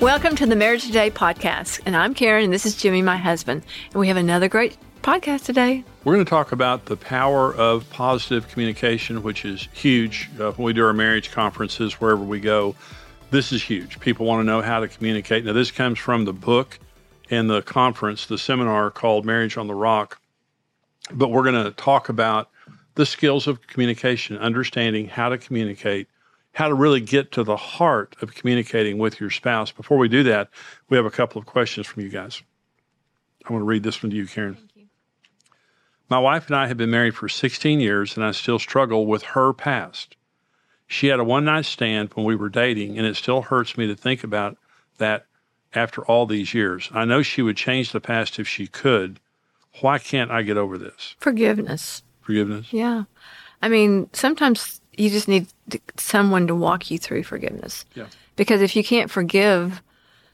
Welcome to the Marriage Today podcast. And I'm Karen, and this is Jimmy, my husband. And we have another great podcast today. We're going to talk about the power of positive communication, which is huge. Uh, when we do our marriage conferences, wherever we go, this is huge. People want to know how to communicate. Now, this comes from the book and the conference, the seminar called Marriage on the Rock. But we're going to talk about the skills of communication, understanding how to communicate, how to really get to the heart of communicating with your spouse. Before we do that, we have a couple of questions from you guys. I want to read this one to you, Karen. You. My wife and I have been married for 16 years, and I still struggle with her past. She had a one night stand when we were dating, and it still hurts me to think about that after all these years. I know she would change the past if she could. Why can't I get over this? Forgiveness. Forgiveness? Yeah. I mean, sometimes you just need someone to walk you through forgiveness. Yeah. Because if you can't forgive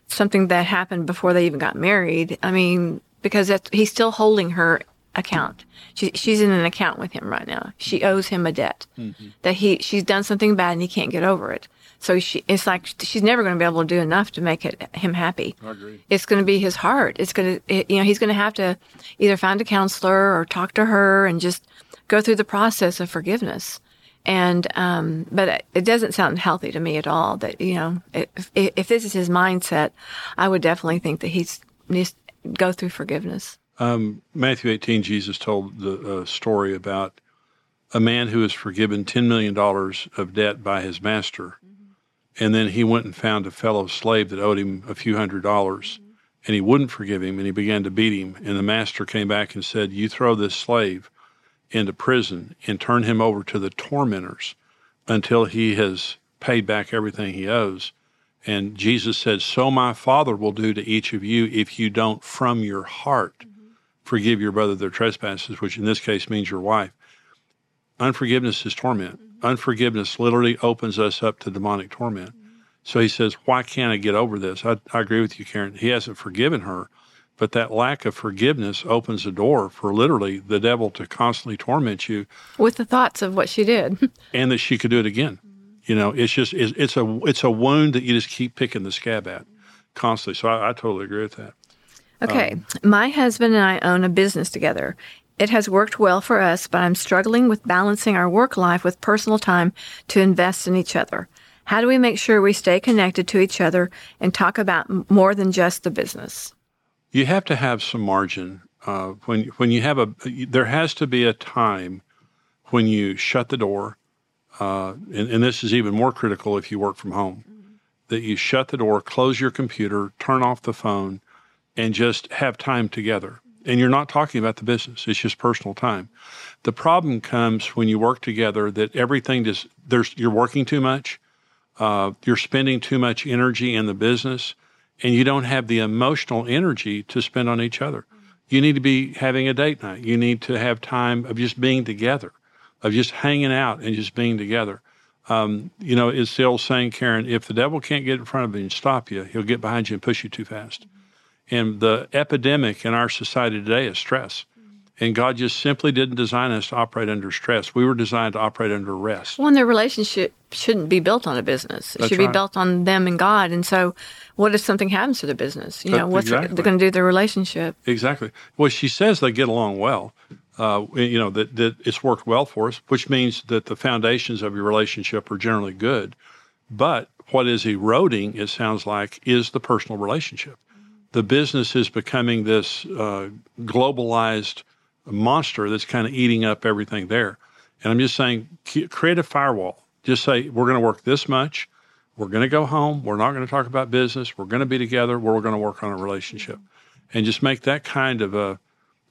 something that happened before they even got married, I mean, because that's, he's still holding her account. She, she's in an account with him right now. She mm-hmm. owes him a debt mm-hmm. that he she's done something bad and he can't get over it. So she it's like she's never going to be able to do enough to make it him happy. I agree. It's going to be his heart. It's going to you know he's going to have to either find a counselor or talk to her and just go through the process of forgiveness. And um, but it doesn't sound healthy to me at all. That you know, if, if this is his mindset, I would definitely think that he's needs to go through forgiveness. Um, Matthew 18, Jesus told the uh, story about a man who was forgiven $10 million of debt by his master. And then he went and found a fellow slave that owed him a few hundred dollars. And he wouldn't forgive him, and he began to beat him. And the master came back and said, You throw this slave into prison and turn him over to the tormentors until he has paid back everything he owes. And Jesus said, So my Father will do to each of you if you don't from your heart mm-hmm. forgive your brother their trespasses, which in this case means your wife. Unforgiveness is torment. Mm-hmm. Unforgiveness literally opens us up to demonic torment. Mm-hmm. So he says, Why can't I get over this? I, I agree with you, Karen. He hasn't forgiven her, but that lack of forgiveness opens the door for literally the devil to constantly torment you with the thoughts of what she did. and that she could do it again. You know, it's just, it's, it's a, it's a wound that you just keep picking the scab at constantly. So I, I totally agree with that. Okay. Um, My husband and I own a business together. It has worked well for us, but I'm struggling with balancing our work life with personal time to invest in each other. How do we make sure we stay connected to each other and talk about more than just the business? You have to have some margin. Uh, when, when you have a, there has to be a time when you shut the door, uh, and, and this is even more critical if you work from home, that you shut the door, close your computer, turn off the phone, and just have time together. And you're not talking about the business, it's just personal time. The problem comes when you work together that everything just, there's, you're working too much, uh, you're spending too much energy in the business, and you don't have the emotional energy to spend on each other. You need to be having a date night. You need to have time of just being together, of just hanging out and just being together. Um, you know, it's the old saying, Karen, if the devil can't get in front of you and stop you, he'll get behind you and push you too fast. And the epidemic in our society today is stress. And God just simply didn't design us to operate under stress. We were designed to operate under rest. Well, and their relationship shouldn't be built on a business. It That's should be right. built on them and God. And so, what if something happens to the business? You know, what's exactly. they're going to do their relationship? Exactly. Well, she says they get along well. Uh, you know that, that it's worked well for us, which means that the foundations of your relationship are generally good. But what is eroding, it sounds like, is the personal relationship. The business is becoming this uh, globalized monster that's kind of eating up everything there. And I'm just saying, create a firewall. Just say we're going to work this much. We're going to go home. We're not going to talk about business. We're going to be together. We're going to work on a relationship, and just make that kind of a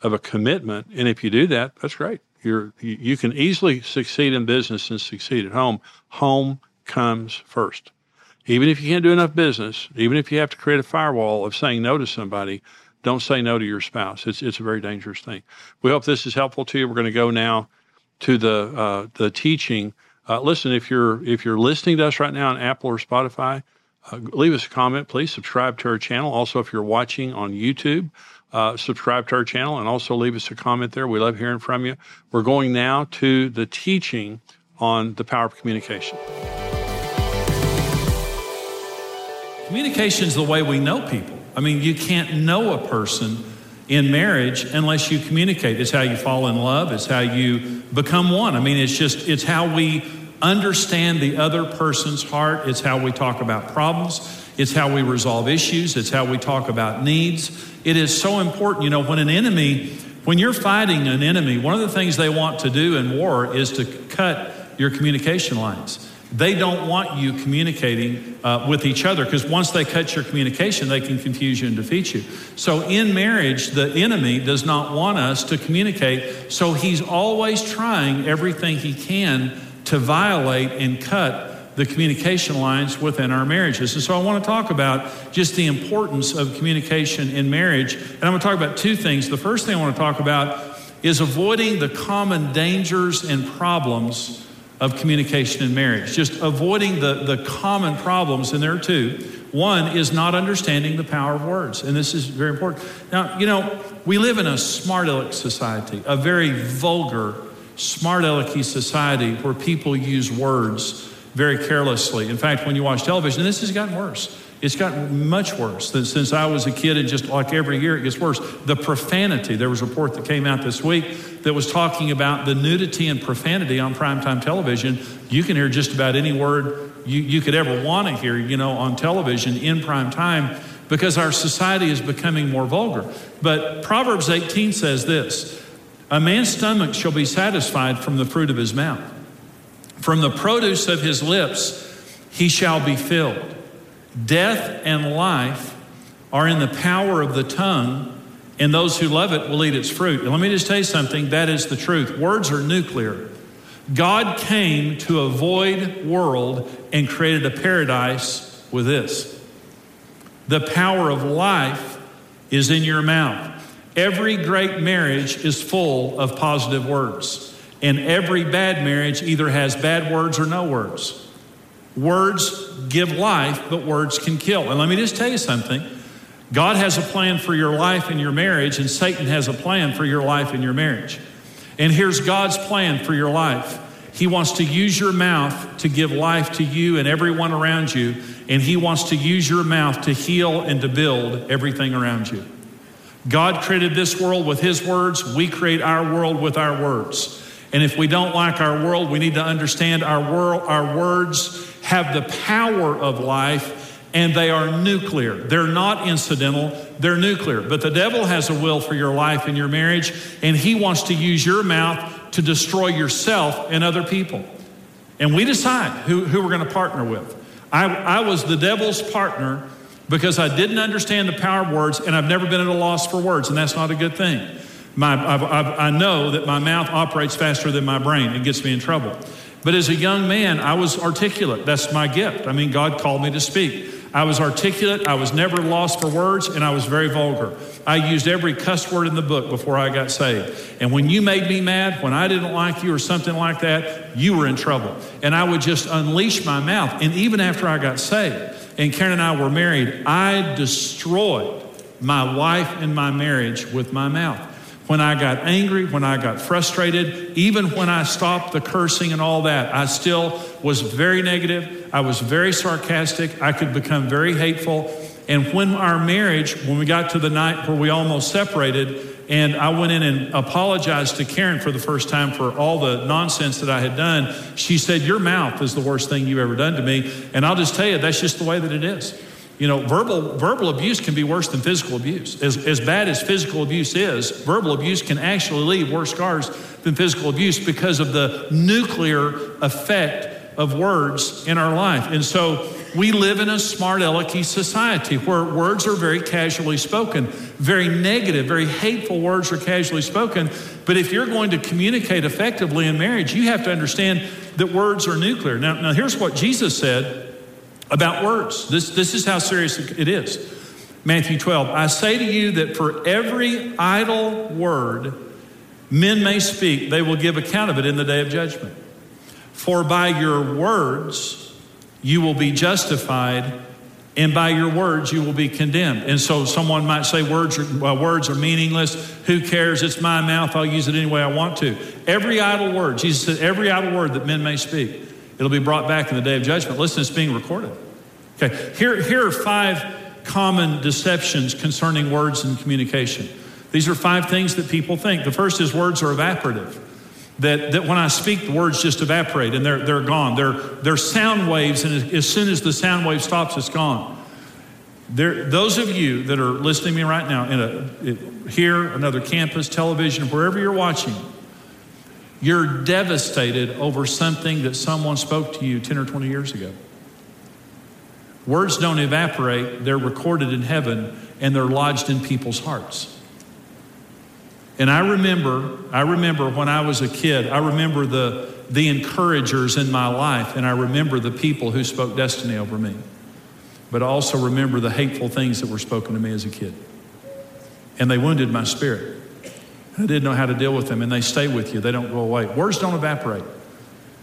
of a commitment. And if you do that, that's great. You're you, you can easily succeed in business and succeed at home. Home comes first. Even if you can't do enough business, even if you have to create a firewall of saying no to somebody, don't say no to your spouse. It's it's a very dangerous thing. We hope this is helpful to you. We're going to go now to the uh, the teaching. Uh, listen, if you're if you're listening to us right now on Apple or Spotify, uh, leave us a comment. Please subscribe to our channel. Also, if you're watching on YouTube, uh, subscribe to our channel and also leave us a comment there. We love hearing from you. We're going now to the teaching on the power of communication. Communication is the way we know people. I mean, you can't know a person in marriage unless you communicate. It's how you fall in love, it's how you become one. I mean, it's just, it's how we understand the other person's heart, it's how we talk about problems. It's how we resolve issues. It's how we talk about needs. It is so important. You know, when an enemy, when you're fighting an enemy, one of the things they want to do in war is to cut your communication lines. They don't want you communicating uh, with each other because once they cut your communication, they can confuse you and defeat you. So, in marriage, the enemy does not want us to communicate. So, he's always trying everything he can to violate and cut the communication lines within our marriages. And so, I want to talk about just the importance of communication in marriage. And I'm going to talk about two things. The first thing I want to talk about is avoiding the common dangers and problems of communication in marriage, just avoiding the, the common problems, and there are two. One is not understanding the power of words, and this is very important. Now, you know, we live in a smart aleck society, a very vulgar, smart alecky society where people use words very carelessly. In fact, when you watch television, this has gotten worse. It's gotten much worse since, since I was a kid, and just like every year, it gets worse. The profanity, there was a report that came out this week that was talking about the nudity and profanity on primetime television. You can hear just about any word you, you could ever want to hear, you know, on television in prime time because our society is becoming more vulgar. But Proverbs 18 says this A man's stomach shall be satisfied from the fruit of his mouth, from the produce of his lips he shall be filled. Death and life are in the power of the tongue, and those who love it will eat its fruit. And let me just tell you something that is the truth. Words are nuclear. God came to a void world and created a paradise with this. The power of life is in your mouth. Every great marriage is full of positive words, and every bad marriage either has bad words or no words. Words give life, but words can kill. And let me just tell you something God has a plan for your life and your marriage, and Satan has a plan for your life and your marriage. And here's God's plan for your life He wants to use your mouth to give life to you and everyone around you, and He wants to use your mouth to heal and to build everything around you. God created this world with His words, we create our world with our words. And if we don't like our world, we need to understand our world, our words have the power of life and they are nuclear. They're not incidental, they're nuclear. But the devil has a will for your life and your marriage, and he wants to use your mouth to destroy yourself and other people. And we decide who, who we're going to partner with. I, I was the devil's partner because I didn't understand the power of words, and I've never been at a loss for words, and that's not a good thing. My, I've, I've, i know that my mouth operates faster than my brain. It gets me in trouble. But as a young man, I was articulate. That's my gift. I mean, God called me to speak. I was articulate. I was never lost for words, and I was very vulgar. I used every cuss word in the book before I got saved. And when you made me mad, when I didn't like you or something like that, you were in trouble. And I would just unleash my mouth. And even after I got saved, and Karen and I were married, I destroyed my wife and my marriage with my mouth when I got angry, when I got frustrated, even when I stopped the cursing and all that, I still was very negative. I was very sarcastic. I could become very hateful. And when our marriage, when we got to the night where we almost separated, and I went in and apologized to Karen for the first time for all the nonsense that I had done, she said, Your mouth is the worst thing you've ever done to me. And I'll just tell you, that's just the way that it is. You know, verbal, verbal abuse can be worse than physical abuse. As, as bad as physical abuse is, verbal abuse can actually leave worse scars than physical abuse because of the nuclear effect of words in our life. And so we live in a smart alecky society where words are very casually spoken, very negative, very hateful words are casually spoken. But if you're going to communicate effectively in marriage, you have to understand that words are nuclear. Now, now here's what Jesus said about words. This, this is how serious it is. Matthew 12, I say to you that for every idle word men may speak, they will give account of it in the day of judgment. For by your words you will be justified, and by your words you will be condemned. And so someone might say words are, well, words are meaningless. Who cares? It's my mouth. I'll use it any way I want to. Every idle word, Jesus said, every idle word that men may speak. It'll be brought back in the day of judgment. Listen, it's being recorded. Okay, here, here are five common deceptions concerning words and communication. These are five things that people think. The first is words are evaporative. That, that when I speak, the words just evaporate and they're, they're gone. They're, they're sound waves, and as soon as the sound wave stops, it's gone. There, those of you that are listening to me right now, in a, here, another campus, television, wherever you're watching, you're devastated over something that someone spoke to you 10 or 20 years ago. Words don't evaporate, they're recorded in heaven and they're lodged in people's hearts. And I remember, I remember when I was a kid, I remember the, the encouragers in my life, and I remember the people who spoke destiny over me. But I also remember the hateful things that were spoken to me as a kid. And they wounded my spirit. I didn't know how to deal with them, and they stay with you. They don't go away. Words don't evaporate.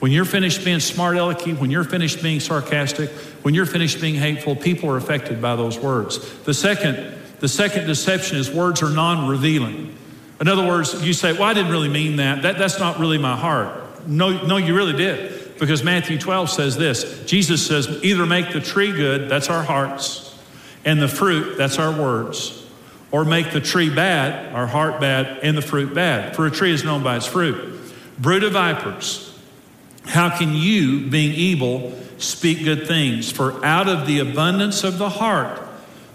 When you're finished being smart alecky, when you're finished being sarcastic, when you're finished being hateful, people are affected by those words. The second, the second deception is words are non-revealing. In other words, you say, Well, I didn't really mean that. that that's not really my heart. No, no, you really did. Because Matthew 12 says this Jesus says, either make the tree good, that's our hearts, and the fruit, that's our words, or make the tree bad, our heart bad, and the fruit bad. For a tree is known by its fruit. Brood of vipers, how can you, being evil, speak good things? For out of the abundance of the heart,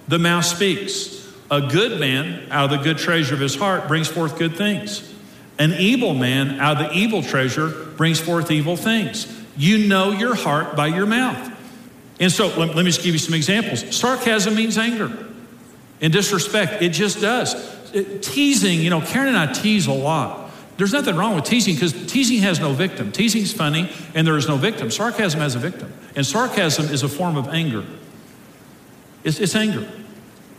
the mouth speaks. A good man, out of the good treasure of his heart, brings forth good things. An evil man, out of the evil treasure, brings forth evil things. You know your heart by your mouth. And so, let, let me just give you some examples. Sarcasm means anger and disrespect. It just does. It, teasing, you know, Karen and I tease a lot. There's nothing wrong with teasing because teasing has no victim. Teasing's funny and there is no victim. Sarcasm has a victim. And sarcasm is a form of anger. It's, it's anger.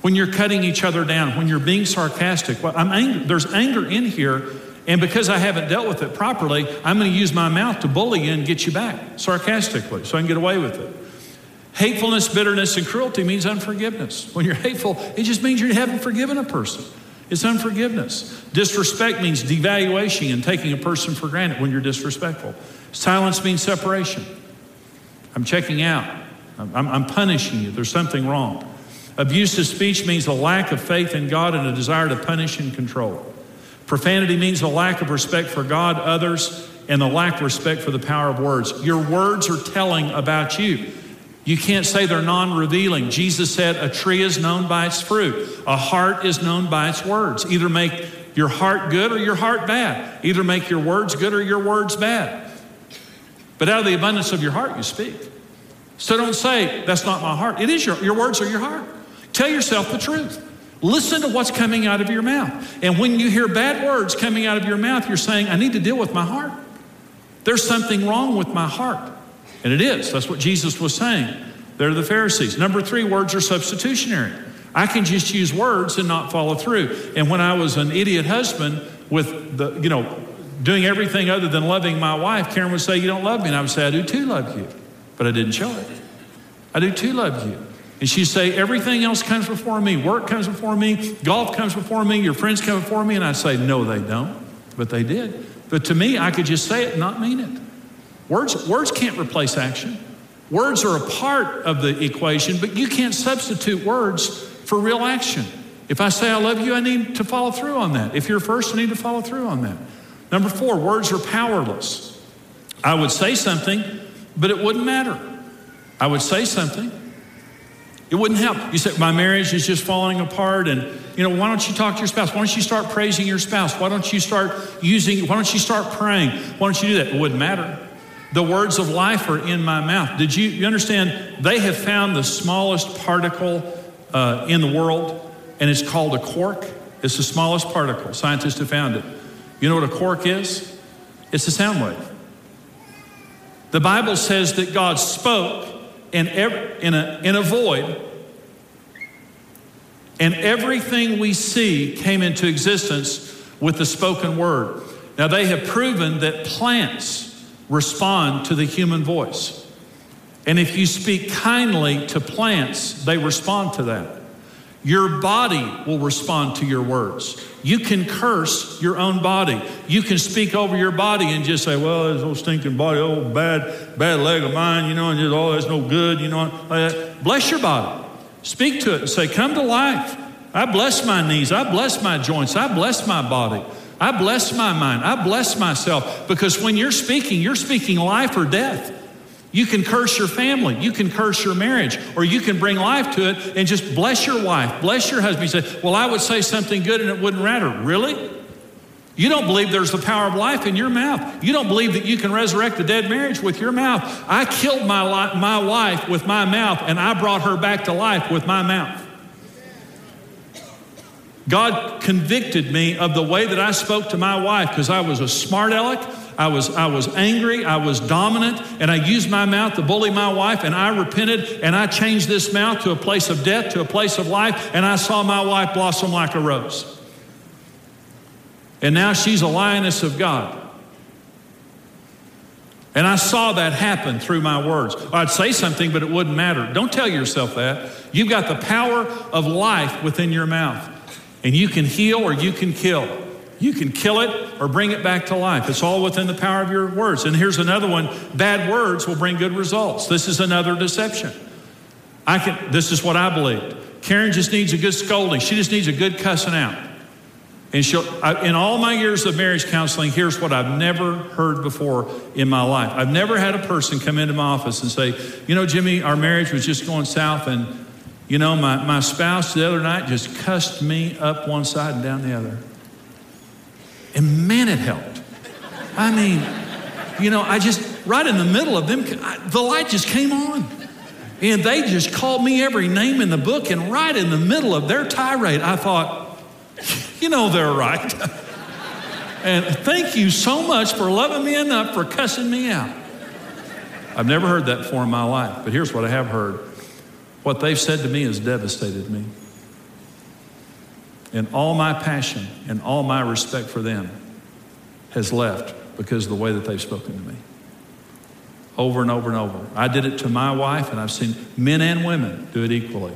When you're cutting each other down, when you're being sarcastic, well, I'm angry. There's anger in here, and because I haven't dealt with it properly, I'm going to use my mouth to bully you and get you back sarcastically so I can get away with it. Hatefulness, bitterness, and cruelty means unforgiveness. When you're hateful, it just means you haven't forgiven a person. It's unforgiveness. Disrespect means devaluation and taking a person for granted when you're disrespectful. Silence means separation. I'm checking out. I'm, I'm, punishing you. There's something wrong. Abusive speech means a lack of faith in God and a desire to punish and control. Profanity means a lack of respect for God, others, and a lack of respect for the power of words. Your words are telling about you. You can't say they're non revealing. Jesus said, A tree is known by its fruit, a heart is known by its words. Either make your heart good or your heart bad. Either make your words good or your words bad. But out of the abundance of your heart, you speak. So don't say, That's not my heart. It is your, your words are your heart. Tell yourself the truth. Listen to what's coming out of your mouth. And when you hear bad words coming out of your mouth, you're saying, I need to deal with my heart. There's something wrong with my heart. And it is. That's what Jesus was saying. They're the Pharisees. Number three, words are substitutionary. I can just use words and not follow through. And when I was an idiot husband with the, you know, doing everything other than loving my wife, Karen would say, You don't love me. And I would say, I do too love you. But I didn't show it. I do too love you. And she'd say, Everything else comes before me. Work comes before me. Golf comes before me. Your friends come before me. And I'd say, No, they don't. But they did. But to me, I could just say it and not mean it. Words, words can't replace action. Words are a part of the equation, but you can't substitute words for real action. If I say I love you, I need to follow through on that. If you're first, I need to follow through on that. Number four, words are powerless. I would say something, but it wouldn't matter. I would say something. It wouldn't help. You said, My marriage is just falling apart, and you know, why don't you talk to your spouse? Why don't you start praising your spouse? Why don't you start using, why don't you start praying? Why don't you do that? It wouldn't matter. The words of life are in my mouth. Did you, you understand? They have found the smallest particle uh, in the world, and it's called a quark. It's the smallest particle. Scientists have found it. You know what a quark is? It's a sound wave. The Bible says that God spoke in, every, in, a, in a void, and everything we see came into existence with the spoken word. Now, they have proven that plants respond to the human voice. And if you speak kindly to plants, they respond to that. Your body will respond to your words. You can curse your own body. You can speak over your body and just say, "Well, this old stinking body, old bad, bad leg of mine, you know, and just oh, that's no good, you know." Bless your body. Speak to it and say, "Come to life." I bless my knees. I bless my joints. I bless my body. I bless my mind. I bless myself because when you're speaking, you're speaking life or death. You can curse your family, you can curse your marriage, or you can bring life to it and just bless your wife, bless your husband. You say, Well, I would say something good and it wouldn't matter. Really? You don't believe there's the power of life in your mouth. You don't believe that you can resurrect a dead marriage with your mouth. I killed my, li- my wife with my mouth and I brought her back to life with my mouth. God convicted me of the way that I spoke to my wife because I was a smart aleck. I was, I was angry, I was dominant, and I used my mouth to bully my wife, and I repented, and I changed this mouth to a place of death, to a place of life, and I saw my wife blossom like a rose. And now she's a lioness of God. And I saw that happen through my words. I'd say something, but it wouldn't matter. Don't tell yourself that. You've got the power of life within your mouth. And you can heal or you can kill. You can kill it or bring it back to life. It's all within the power of your words. And here's another one bad words will bring good results. This is another deception. I can, this is what I believed. Karen just needs a good scolding, she just needs a good cussing out. And she'll, I, in all my years of marriage counseling, here's what I've never heard before in my life. I've never had a person come into my office and say, You know, Jimmy, our marriage was just going south, and you know, my, my spouse the other night just cussed me up one side and down the other. And man, it helped. I mean, you know, I just, right in the middle of them, I, the light just came on. And they just called me every name in the book. And right in the middle of their tirade, I thought, you know, they're right. and thank you so much for loving me enough for cussing me out. I've never heard that before in my life, but here's what I have heard what they've said to me has devastated me. And all my passion and all my respect for them has left because of the way that they've spoken to me. Over and over and over. I did it to my wife, and I've seen men and women do it equally.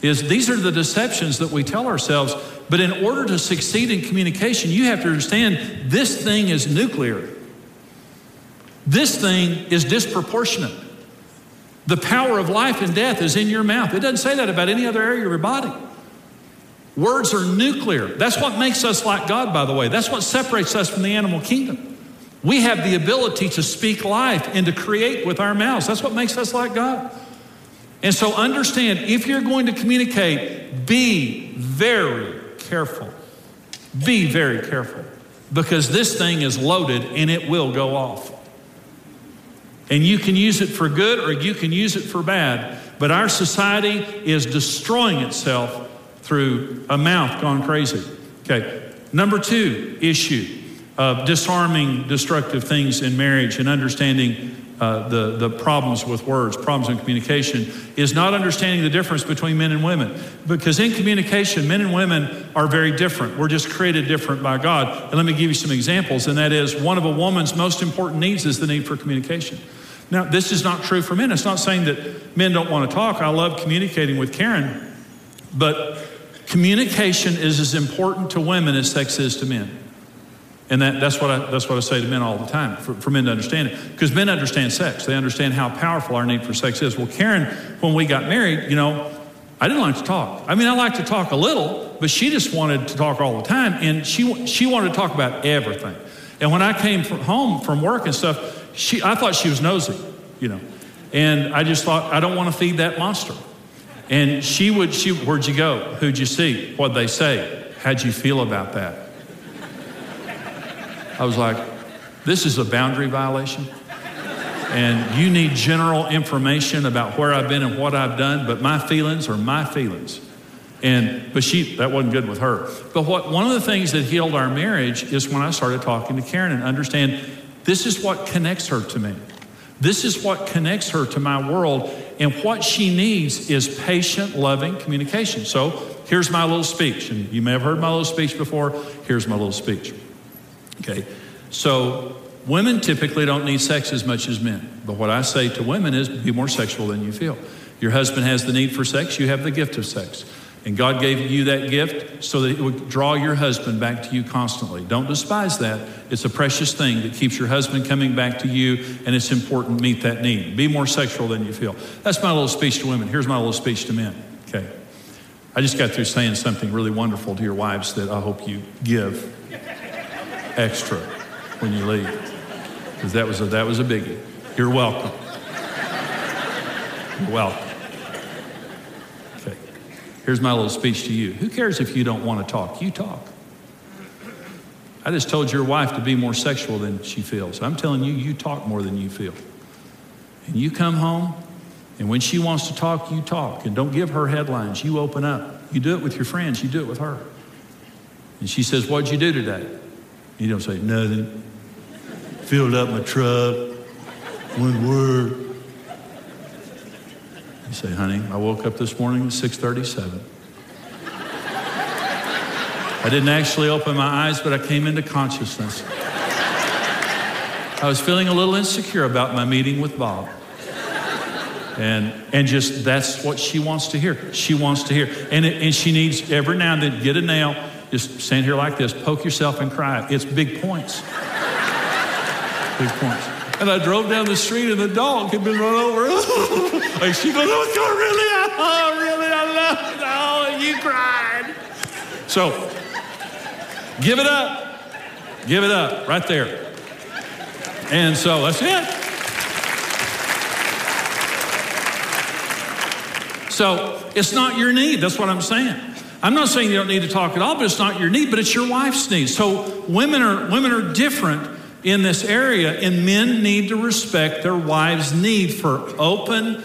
Is these are the deceptions that we tell ourselves, but in order to succeed in communication, you have to understand this thing is nuclear. This thing is disproportionate. The power of life and death is in your mouth. It doesn't say that about any other area of your body. Words are nuclear. That's what makes us like God, by the way. That's what separates us from the animal kingdom. We have the ability to speak life and to create with our mouths. That's what makes us like God. And so understand if you're going to communicate, be very careful. Be very careful because this thing is loaded and it will go off. And you can use it for good or you can use it for bad. But our society is destroying itself through a mouth gone crazy. Okay. Number two issue of disarming destructive things in marriage and understanding uh, the, the problems with words, problems in communication, is not understanding the difference between men and women. Because in communication, men and women are very different. We're just created different by God. And let me give you some examples, and that is one of a woman's most important needs is the need for communication. Now, this is not true for men. It's not saying that men don't want to talk. I love communicating with Karen, but communication is as important to women as sex is to men. And that, that's, what I, that's what I say to men all the time, for, for men to understand it. Because men understand sex. They understand how powerful our need for sex is. Well, Karen, when we got married, you know, I didn't like to talk. I mean, I like to talk a little, but she just wanted to talk all the time. And she, she wanted to talk about everything. And when I came from home from work and stuff, she, I thought she was nosy, you know. And I just thought, I don't want to feed that monster. And she would, she, where'd you go? Who'd you see? What'd they say? How'd you feel about that? I was like, this is a boundary violation. And you need general information about where I've been and what I've done, but my feelings are my feelings. And but she that wasn't good with her. But what one of the things that healed our marriage is when I started talking to Karen and understand this is what connects her to me. This is what connects her to my world. And what she needs is patient, loving communication. So here's my little speech. And you may have heard my little speech before. Here's my little speech. Okay. So women typically don't need sex as much as men. But what I say to women is be more sexual than you feel. Your husband has the need for sex, you have the gift of sex. And God gave you that gift so that it would draw your husband back to you constantly. Don't despise that. It's a precious thing that keeps your husband coming back to you, and it's important to meet that need. Be more sexual than you feel. That's my little speech to women. Here's my little speech to men. Okay. I just got through saying something really wonderful to your wives that I hope you give extra when you leave. Because that was that was a biggie. You're welcome. You're welcome. Here's my little speech to you. Who cares if you don't want to talk? You talk. I just told your wife to be more sexual than she feels. I'm telling you, you talk more than you feel. And you come home, and when she wants to talk, you talk. And don't give her headlines. You open up. You do it with your friends, you do it with her. And she says, What'd you do today? You don't say, Nothing. Filled up my truck. One word. You say, honey, I woke up this morning at 637. I didn't actually open my eyes, but I came into consciousness. I was feeling a little insecure about my meeting with Bob. And, and just that's what she wants to hear. She wants to hear. And, it, and she needs every now and then get a nail, just stand here like this, poke yourself and cry. It's big points. big points. And I drove down the street and the dog had been run over. like she goes, oh, really? Oh, really? I love it. Oh, you cried. So give it up. Give it up right there. And so that's it. So it's not your need. That's what I'm saying. I'm not saying you don't need to talk at all, but it's not your need, but it's your wife's need. So women are women are different in this area, and men need to respect their wives' need for open,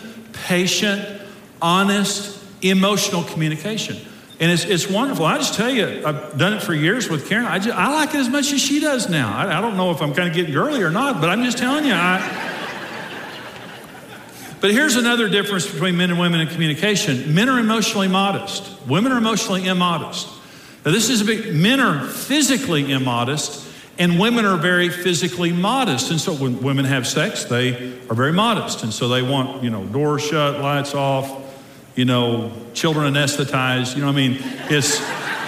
patient, honest, emotional communication. And it's, it's wonderful. I just tell you, I've done it for years with Karen. I, just, I like it as much as she does now. I, I don't know if I'm kind of getting girly or not, but I'm just telling you, I, but here's another difference between men and women in communication men are emotionally modest, women are emotionally immodest. Now, this is a big, men are physically immodest, and women are very physically modest. And so when women have sex, they are very modest. And so they want, you know, doors shut, lights off, you know, children anesthetized. You know, I mean, it's,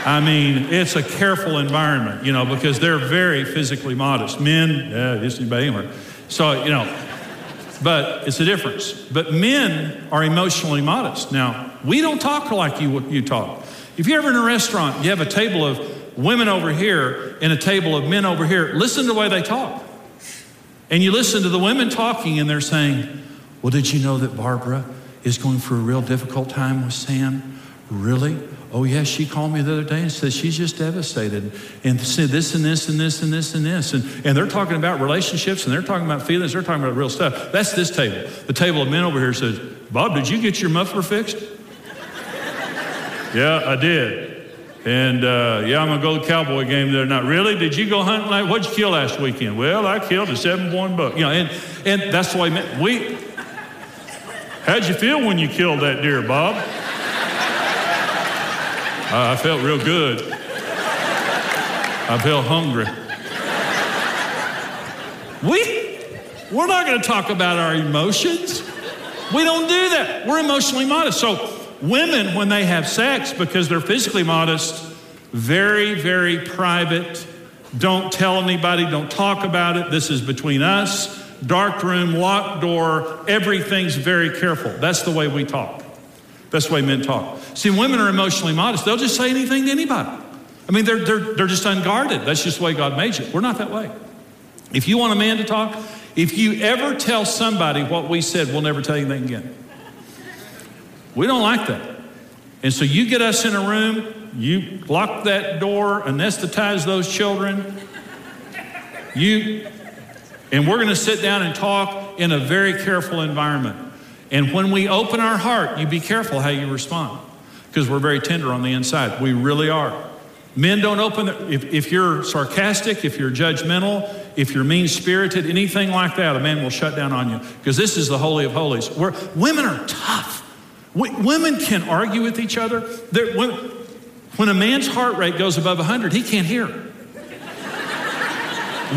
I mean, it's a careful environment, you know, because they're very physically modest. Men, yeah, just anybody anywhere. So, you know, but it's a difference. But men are emotionally modest. Now, we don't talk like you, you talk. If you're ever in a restaurant, you have a table of women over here and a table of men over here, listen to the way they talk. And you listen to the women talking, and they're saying, Well, did you know that Barbara is going through a real difficult time with Sam? Really? Oh, yes, she called me the other day and said she's just devastated and said this and this and this and this and this. And, and they're talking about relationships and they're talking about feelings, they're talking about real stuff. That's this table. The table of men over here says, Bob, did you get your muffler fixed? yeah, I did. And uh, yeah, I'm gonna go to the cowboy game there. Not really. Did you go hunting? Like, what'd you kill last weekend? Well, I killed a seven-point buck. You know, and and that's men, we. How'd you feel when you killed that deer, Bob? Uh, I felt real good. I felt hungry. We, we're not to talk about our emotions. We don't do that. We're emotionally modest. So, women, when they have sex, because they're physically modest, very, very private. Don't tell anybody, don't talk about it. This is between us. Dark room, locked door, everything's very careful. That's the way we talk. That's the way men talk. See, women are emotionally modest. They'll just say anything to anybody. I mean, they're, they're, they're just unguarded. That's just the way God made you. We're not that way. If you want a man to talk, if you ever tell somebody what we said, we'll never tell you anything again. We don't like that. And so you get us in a room, you lock that door, anesthetize those children. You, and we're going to sit down and talk in a very careful environment. And when we open our heart, you be careful how you respond because we're very tender on the inside. We really are. Men don't open, their, if, if you're sarcastic, if you're judgmental, if you're mean spirited, anything like that, a man will shut down on you because this is the Holy of Holies. Where women are tough. We, women can argue with each other. When, when a man's heart rate goes above 100, he can't hear.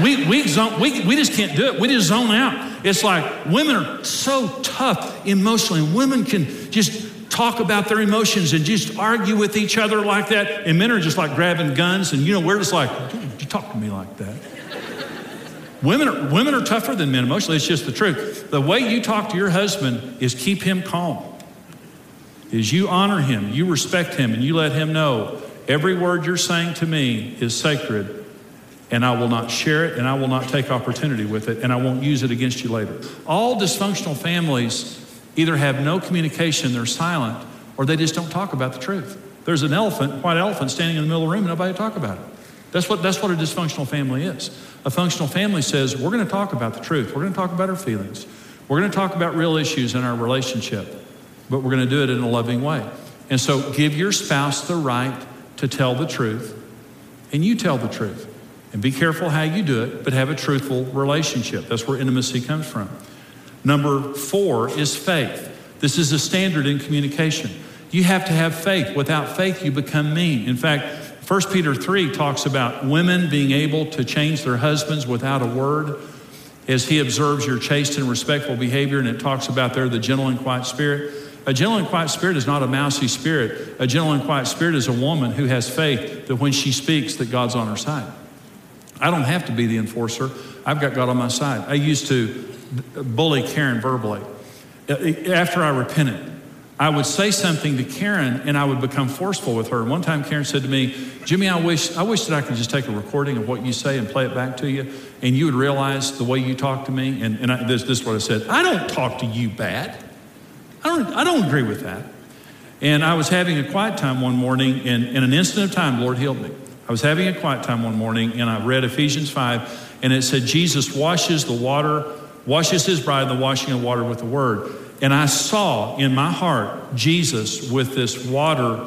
we, we, zone, we, we just can't do it. We just zone out. It's like women are so tough emotionally, women can just talk about their emotions and just argue with each other like that. And men are just like grabbing guns, and you know, we're just like, you talk to me like that. women, are, women are tougher than men emotionally. It's just the truth. The way you talk to your husband is keep him calm, is you honor him, you respect him, and you let him know every word you're saying to me is sacred and I will not share it, and I will not take opportunity with it, and I won't use it against you later. All dysfunctional families either have no communication, they're silent, or they just don't talk about the truth. There's an elephant, white elephant, standing in the middle of the room, and nobody talk about it. That's what, that's what a dysfunctional family is. A functional family says, we're going to talk about the truth. We're going to talk about our feelings. We're going to talk about real issues in our relationship, but we're going to do it in a loving way. And so give your spouse the right to tell the truth, and you tell the truth. And be careful how you do it, but have a truthful relationship. That's where intimacy comes from. Number four is faith. This is a standard in communication. You have to have faith. Without faith, you become mean. In fact, 1 Peter 3 talks about women being able to change their husbands without a word as he observes your chaste and respectful behavior, and it talks about there the gentle and quiet spirit. A gentle and quiet spirit is not a mousy spirit. A gentle and quiet spirit is a woman who has faith that when she speaks that God's on her side. I don't have to be the enforcer. I've got God on my side. I used to bully Karen verbally. After I repented, I would say something to Karen and I would become forceful with her. One time Karen said to me, Jimmy, I wish, I wish that I could just take a recording of what you say and play it back to you, and you would realize the way you talk to me. And, and I, this, this is what I said I don't talk to you bad. I don't, I don't agree with that. And I was having a quiet time one morning, and in an instant of time, Lord healed me. I was having a quiet time one morning and I read Ephesians 5 and it said Jesus washes the water, washes his bride in the washing of water with the word. And I saw in my heart Jesus with this water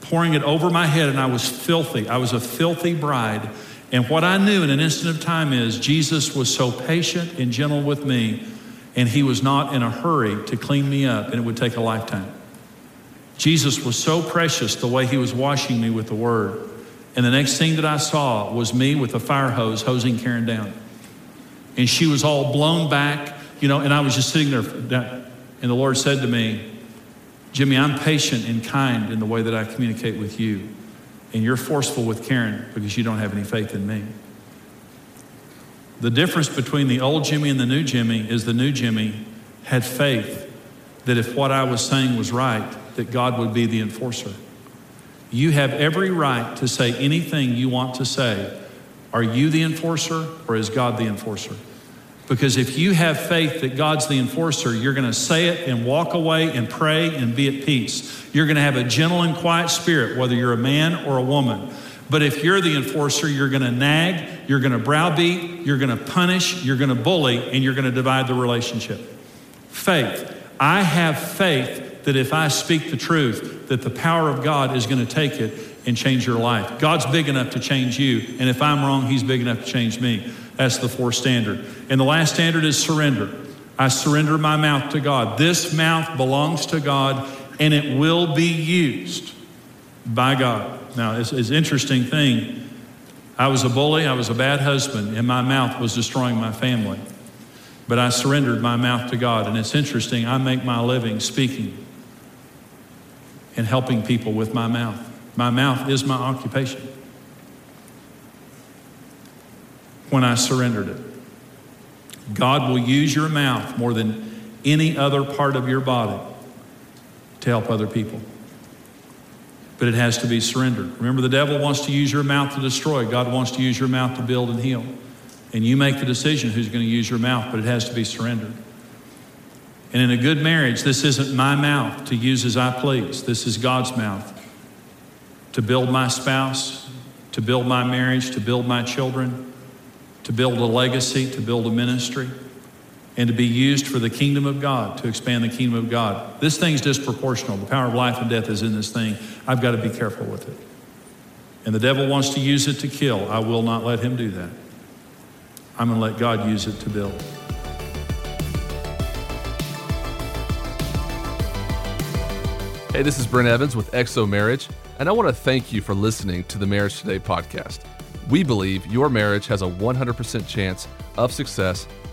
pouring it over my head and I was filthy. I was a filthy bride. And what I knew in an instant of time is Jesus was so patient and gentle with me and he was not in a hurry to clean me up and it would take a lifetime. Jesus was so precious the way he was washing me with the word. And the next thing that I saw was me with a fire hose hosing Karen down. And she was all blown back, you know, and I was just sitting there. And the Lord said to me, Jimmy, I'm patient and kind in the way that I communicate with you. And you're forceful with Karen because you don't have any faith in me. The difference between the old Jimmy and the new Jimmy is the new Jimmy had faith that if what I was saying was right, that God would be the enforcer. You have every right to say anything you want to say. Are you the enforcer or is God the enforcer? Because if you have faith that God's the enforcer, you're going to say it and walk away and pray and be at peace. You're going to have a gentle and quiet spirit, whether you're a man or a woman. But if you're the enforcer, you're going to nag, you're going to browbeat, you're going to punish, you're going to bully, and you're going to divide the relationship. Faith. I have faith that if I speak the truth, that the power of God is going to take it and change your life. God's big enough to change you, and if I'm wrong, He's big enough to change me. That's the fourth standard. And the last standard is surrender. I surrender my mouth to God. This mouth belongs to God, and it will be used by God. Now, it's, an interesting thing. I was a bully, I was a bad husband, and my mouth was destroying my family. But I surrendered my mouth to God, and it's interesting. I make my living speaking and helping people with my mouth. My mouth is my occupation. When I surrendered it, God will use your mouth more than any other part of your body to help other people. But it has to be surrendered. Remember, the devil wants to use your mouth to destroy, God wants to use your mouth to build and heal. And you make the decision who's going to use your mouth, but it has to be surrendered. And in a good marriage, this isn't my mouth to use as I please. This is God's mouth to build my spouse, to build my marriage, to build my children, to build a legacy, to build a ministry, and to be used for the kingdom of God, to expand the kingdom of God. This thing's disproportional. The power of life and death is in this thing. I've got to be careful with it. And the devil wants to use it to kill. I will not let him do that. I'm going to let God use it to build. Hey, this is Brent Evans with XO Marriage, and I want to thank you for listening to the Marriage Today podcast. We believe your marriage has a 100% chance of success